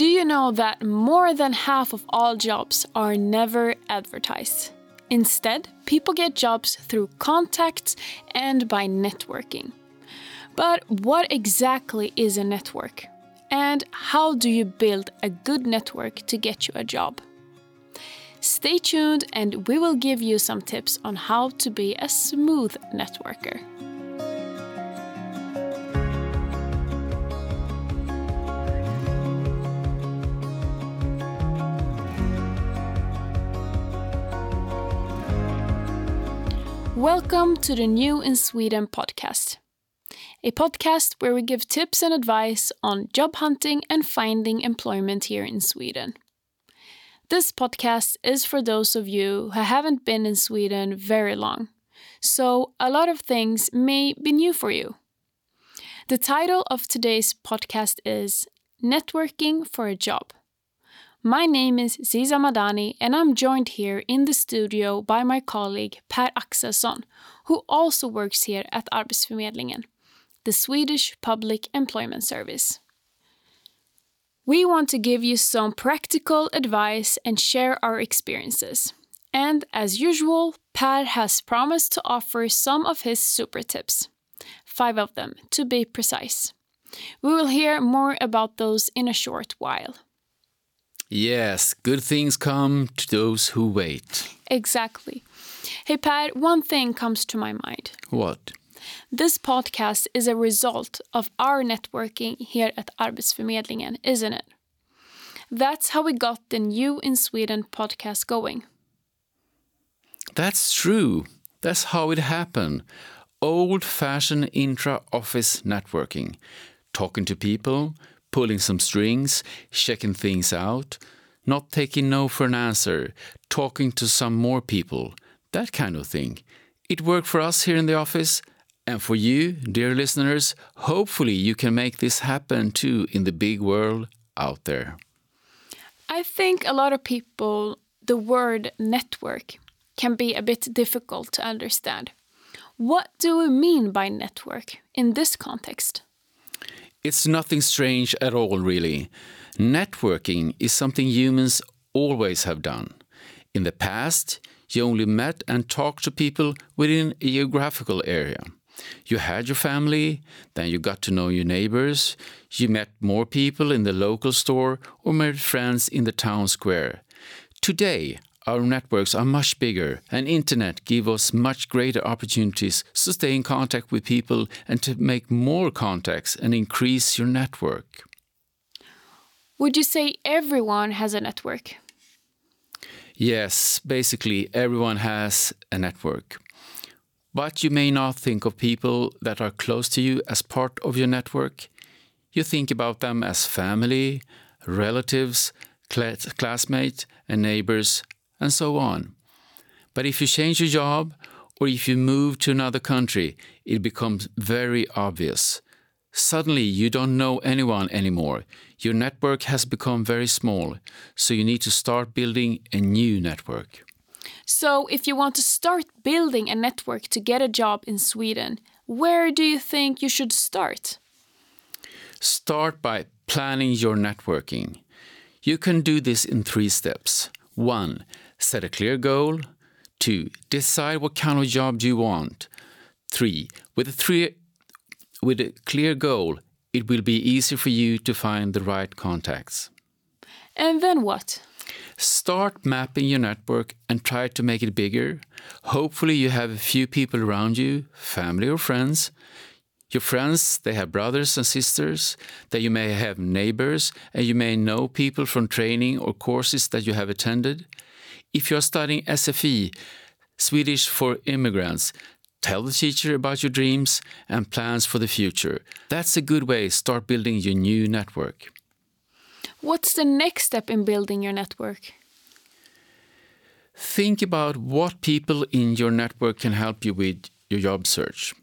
Do you know that more than half of all jobs are never advertised? Instead, people get jobs through contacts and by networking. But what exactly is a network? And how do you build a good network to get you a job? Stay tuned and we will give you some tips on how to be a smooth networker. Welcome to the New in Sweden podcast, a podcast where we give tips and advice on job hunting and finding employment here in Sweden. This podcast is for those of you who haven't been in Sweden very long, so a lot of things may be new for you. The title of today's podcast is Networking for a Job. My name is Ziza Madani, and I'm joined here in the studio by my colleague Per Axelsson, who also works here at Arbetsförmedlingen, the Swedish Public Employment Service. We want to give you some practical advice and share our experiences. And as usual, Per has promised to offer some of his super tips. Five of them, to be precise. We will hear more about those in a short while. Yes, good things come to those who wait. Exactly. Hey, Pat, one thing comes to my mind. What? This podcast is a result of our networking here at Arbetsförmedlingen, isn't it? That's how we got the New in Sweden podcast going. That's true. That's how it happened. Old fashioned intra office networking. Talking to people, pulling some strings, checking things out, not taking no for an answer, talking to some more people, that kind of thing. It worked for us here in the office, and for you, dear listeners, hopefully you can make this happen too in the big world out there. I think a lot of people, the word network can be a bit difficult to understand. What do we mean by network in this context? It's nothing strange at all, really. Networking is something humans always have done. In the past, you only met and talked to people within a geographical area. You had your family, then you got to know your neighbors, you met more people in the local store or made friends in the town square. Today, our networks are much bigger, and internet give us much greater opportunities to stay in contact with people and to make more contacts and increase your network. Would you say everyone has a network? Yes, basically everyone has a network. But you may not think of people that are close to you as part of your network. You think about them as family, relatives, classmates, and neighbors, and so on. But if you change your job or if you move to another country, it becomes very obvious. Suddenly, you don't know anyone anymore. Your network has become very small, so you need to start building a new network. So, if you want to start building a network to get a job in Sweden, where do you think you should start? Start by planning your networking. You can do this in three steps. One, set a clear goal. Two, decide what kind of job do you want. Three, with a three with a clear goal, it will be easier for you to find the right contacts. And then what? Start mapping your network and try to make it bigger. Hopefully, you have a few people around you, family or friends. Your friends, they have brothers and sisters, that you may have neighbors, and you may know people from training or courses that you have attended. If you're studying SFI, Swedish for immigrants, tell the teacher about your dreams and plans for the future. That's a good way to start building your new network. What's the next step in building your network? Think about what people in your network can help you with your job search.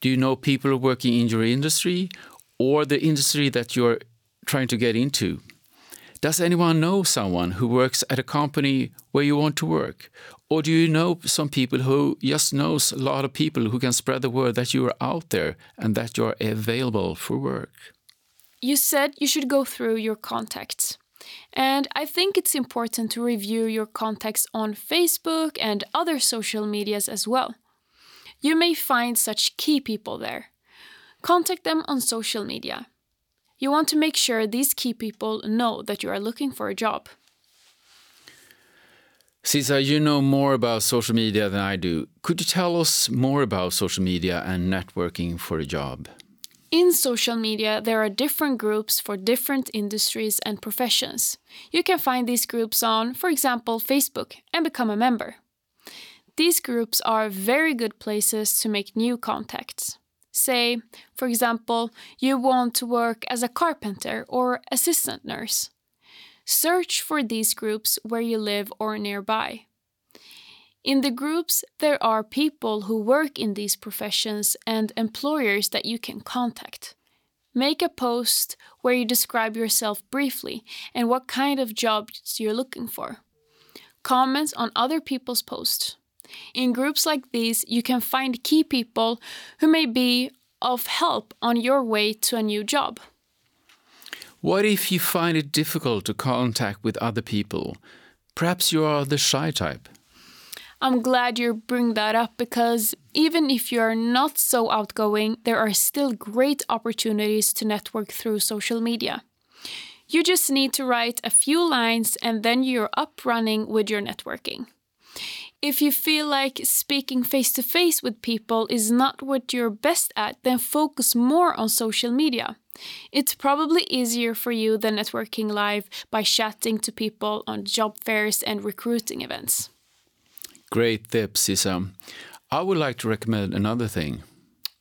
Do you know people working in your industry or the industry that you're trying to get into? Does anyone know someone who works at a company where you want to work? Or do you know some people who just knows a lot of people who can spread the word that you are out there and that you are available for work? you said you should go through your contacts. And I think it's important to review your contacts on Facebook and other social medias as well. You may find such key people there. Contact them on social media. You want to make sure these key people know that you are looking for a job. Cesar, you know more about social media than I do. Could you tell us more about social media and networking for a job? In social media, there are different groups for different industries and professions. You can find these groups on, for example, Facebook and become a member. These groups are very good places to make new contacts. Say, for example, you want to work as a carpenter or assistant nurse. Search for these groups where you live or nearby. In the groups, there are people who work in these professions and employers that you can contact. Make a post where you describe yourself briefly and what kind of jobs you're looking for. Comment on other people's posts. In groups like these, you can find key people who may be of help on your way to a new job. What if you find it difficult to contact with other people? Perhaps you are the shy type. I'm glad you bring that up because even if you are not so outgoing, there are still great opportunities to network through social media. You just need to write a few lines and then you're up running with your networking. If you feel like speaking face to face with people is not what you're best at, then focus more on social media. It's probably easier for you than networking live by chatting to people on job fairs and recruiting events. Great tips, Sisa. I would like to recommend another thing.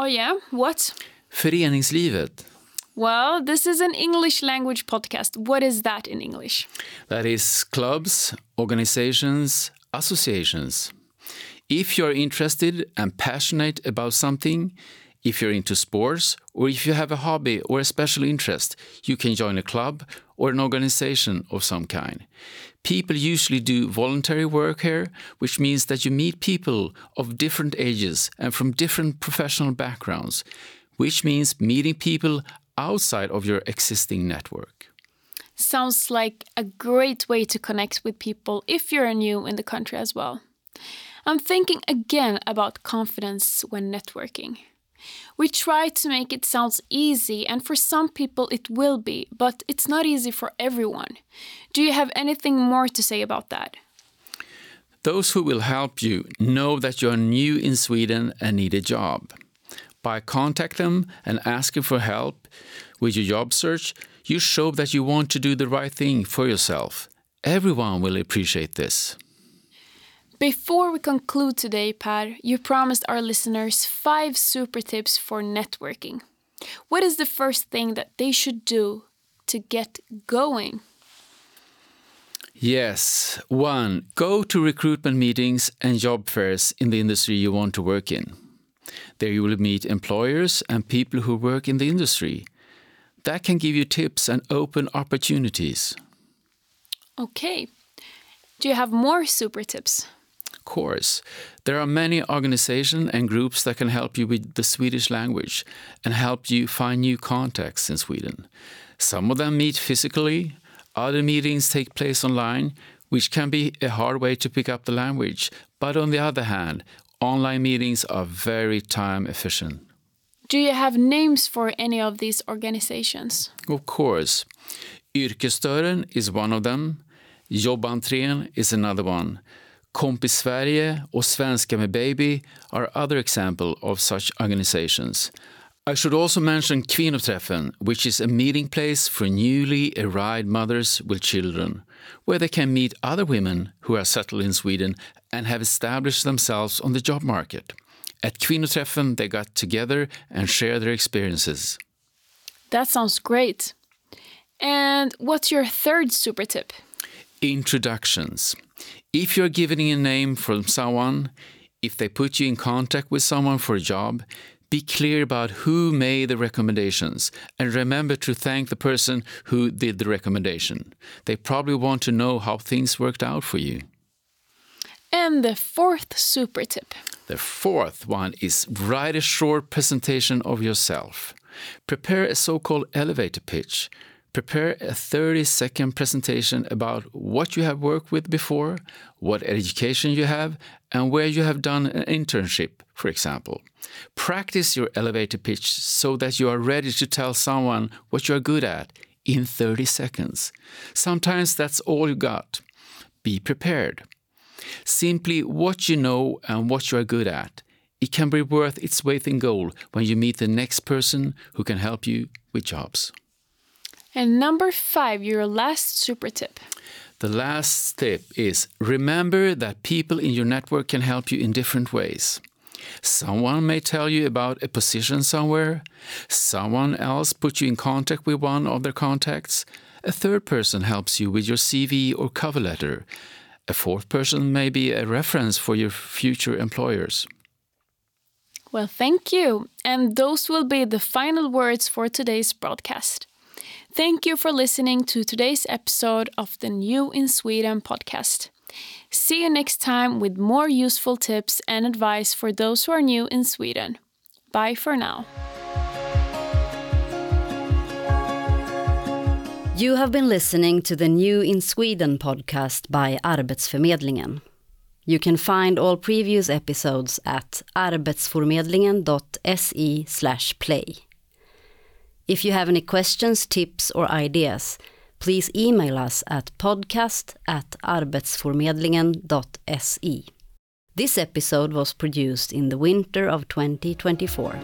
Oh, yeah? What? Föreningslivet. Well, this is an English language podcast. What is that in English? That is clubs, organizations, associations. If you're interested and passionate about something, if you're into sports, or if you have a hobby or a special interest, you can join a club or an organization of some kind. People usually do voluntary work here, which means that you meet people of different ages and from different professional backgrounds, which means meeting people outside of your existing network. Sounds like a great way to connect with people if you're new in the country as well. I'm thinking again about confidence when networking. We try to make it sound easy, and for some people it will be, but it's not easy for everyone. Do you have anything more to say about that? Those who will help you know that you are new in Sweden and need a job. By contacting them and asking for help with your job search, you show that you want to do the right thing for yourself. Everyone will appreciate this. Before we conclude today, Per, you promised our listeners five super tips for networking. What is the first thing that they should do to get going? Yes. One, go to recruitment meetings and job fairs in the industry you want to work in. There you will meet employers and people who work in the industry. That can give you tips and open opportunities. Okay. Do you have more super tips? Of course. There are many organizations and groups that can help you with the Swedish language and help you find new contacts in Sweden. Some of them meet physically, other meetings take place online, which can be a hard way to pick up the language. But on the other hand, online meetings are very time efficient. Do you have names for any of these organizations? Of course. Yrkesdörren is one of them. Jobbentrén is another one. Kompis Sverige och Svenska med Baby are other examples of such organizations. I should also mention Kvinnoträffen, which is a meeting place for newly arrived mothers with children, where they can meet other women who are settled in Sweden and have established themselves on the job market. At Kvinnoträffen, they got together and share their experiences. That sounds great. And what's your third super tip? Introductions. If you're giving a name from someone, if they put you in contact with someone for a job, be clear about who made the recommendations and remember to thank the person who did the recommendation. They probably want to know how things worked out for you. And the fourth super tip. The fourth one is write a short presentation of yourself. Prepare a so called elevator pitch. Prepare a 30 second presentation about what you have worked with before, what education you have, and where you have done an internship, for example. Practice your elevator pitch so that you are ready to tell someone what you are good at in 30 seconds. Sometimes that's all you got. Be prepared. Simply what you know and what you are good at. It can be worth its weight in gold when you meet the next person who can help you with jobs. And number five, your last super tip. The last tip is remember that people in your network can help you in different ways. Someone may tell you about a position somewhere, someone else puts you in contact with one of their contacts, a third person helps you with your CV or cover letter, a fourth person may be a reference for your future employers. Well, thank you. And those will be the final words for today's broadcast. Thank you for listening to today's episode of the New in Sweden podcast. See you next time with more useful tips and advice for those who are new in Sweden. Bye for now. You have been listening to the New in Sweden podcast by Arbetsförmedlingen. You can find all previous episodes at arbetsförmedlingen.se play. If you have any questions, tips, or ideas, please email us at podcast at arbetsförmedlingen.se. This episode was produced in the winter of 2024.